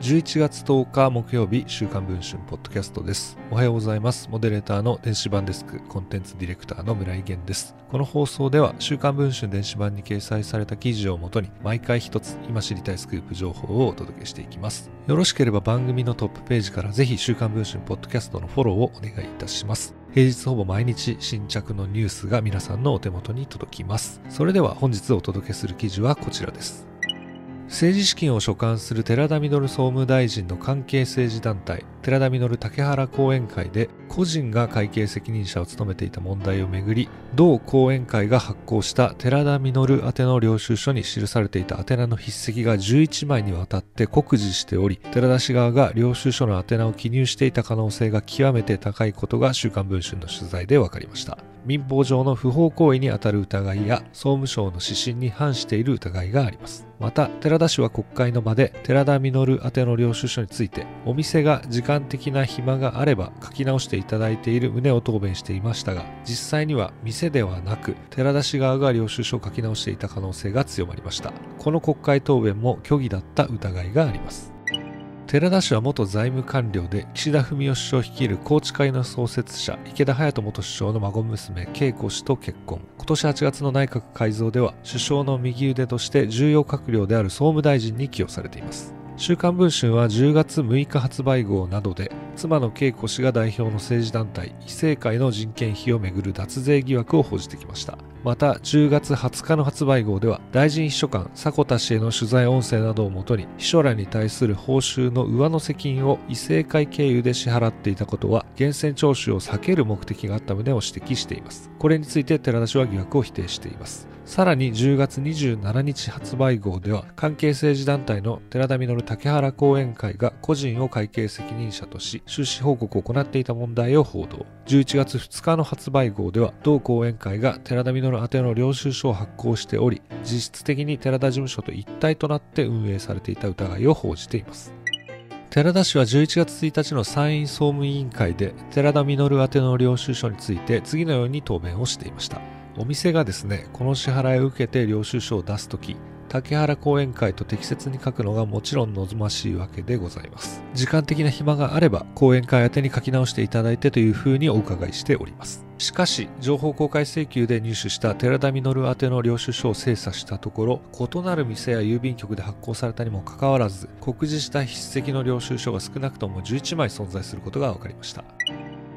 11月10日木曜日週刊文春ポッドキャストです。おはようございます。モデレーターの電子版デスクコンテンツディレクターの村井源です。この放送では週刊文春電子版に掲載された記事をもとに毎回一つ今知りたいスクープ情報をお届けしていきます。よろしければ番組のトップページからぜひ週刊文春ポッドキャストのフォローをお願いいたします。平日ほぼ毎日新着のニュースが皆さんのお手元に届きます。それでは本日お届けする記事はこちらです。政治資金を所管する寺田稔総務大臣の関係政治団体寺田稔竹原後援会で個人が会計責任者を務めていた問題をめぐり同後援会が発行した寺田稔宛ての領収書に記されていた宛名の筆跡が11枚にわたって酷似しており寺田氏側が領収書の宛名を記入していた可能性が極めて高いことが週刊文春の取材で分かりました。民法上の不法行為に当たる疑いや総務省の指針に反している疑いがあります。また寺田氏は国会の場で寺田稔宛ての領収書についてお店が時間的な暇があれば書き直していただいている旨を答弁していましたが実際には店ではなく寺田氏側が領収書を書き直していた可能性が強まりました。この国会答弁も虚偽だった疑いがあります。寺田氏は元財務官僚で岸田文雄首相率いる宏池会の創設者池田隼人元首相の孫娘恵子氏と結婚。今年8月の内閣改造では首相の右腕として重要閣僚である総務大臣に起用されています。週刊文春は10月6日発売号などで妻の恵子氏が代表の政治団体異性会の人件費をめぐる脱税疑惑を報じてきました。また10月20日の発売号では大臣秘書官迫田氏への取材音声などをもとに秘書らに対する報酬の上乗せ金を異性会経由で支払っていたことは源泉徴収を避ける目的があった旨を指摘しています。これについて寺田氏は疑惑を否定しています。さらに10月27日発売号では関係政治団体の寺田稔竹原後援会が個人を会計責任者とし収支報告を行っていた問題を報道。11月2日の発売号では同後援会が寺田稔宛ての領収書を発行しており実質的に寺田事務所と一体となって運営されていた疑いを報じています。寺田氏は11月1日の参院総務委員会で寺田稔宛ての領収書について次のように答弁をしていました。お店がですねこの支払いを受けて領収書を出すとき竹原後援会と適切に書くのがもちろん望ましいわけでございます。時間的な暇があれば後援会宛てに書き直していただいてというふうにお伺いしております。しかし情報公開請求で入手した寺田稔宛ての領収書を精査したところ異なる店や郵便局で発行されたにもかかわらず告示した筆跡の領収書が少なくとも11枚存在することが分かりました。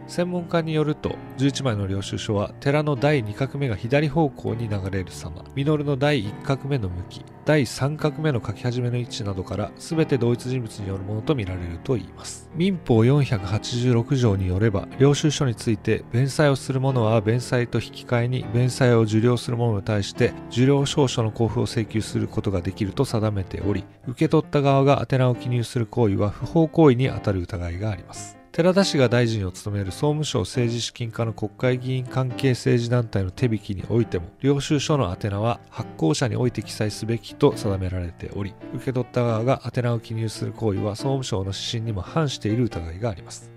専門家によると11枚の領収書は寺の第2画目が左方向に流れる様稔の第1画目の向き第3画目の書き始めの位置などから全て同一人物によるものとみられるといいます。民法486条によれば領収書について弁済をする者は弁済と引き換えに弁済を受領する者に対して受領証書の交付を請求することができると定めており受け取った側が宛名を記入する行為は不法行為に当たる疑いがあります。寺田氏が大臣を務める総務省政治資金課の国会議員関係政治団体の手引きにおいても領収書の宛名は発行者において記載すべきと定められており受け取った側が宛名を記入する行為は総務省の指針にも反している疑いがあります。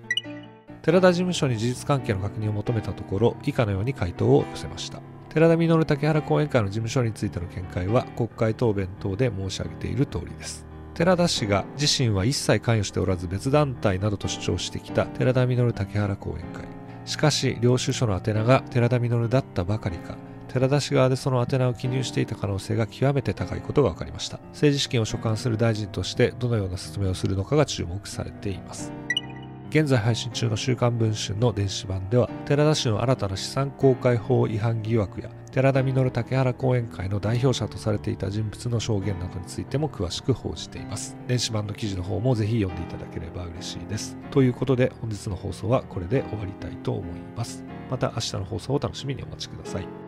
寺田事務所に事実関係の確認を求めたところ以下のように回答を寄せました。寺田稔竹原後援会の事務所についての見解は国会答弁等で申し上げている通りです。寺田氏が自身は一切関与しておらず別団体などと主張してきた寺田稔竹原後援会。しかし領収書の宛名が寺田稔だったばかりか。寺田氏側でその宛名を記入していた可能性が極めて高いことが分かりました。政治資金を所管する大臣としてどのような説明をするのかが注目されています。現在配信中の週刊文春の電子版では寺田氏の新たな資産公開法違反疑惑や寺田稔竹原講演会の代表者とされていた人物の証言などについても詳しく報じています。電子版の記事の方もぜひ読んでいただければ嬉しいです。ということで本日の放送はこれで終わりたいと思います。また明日の放送を楽しみにお待ちください。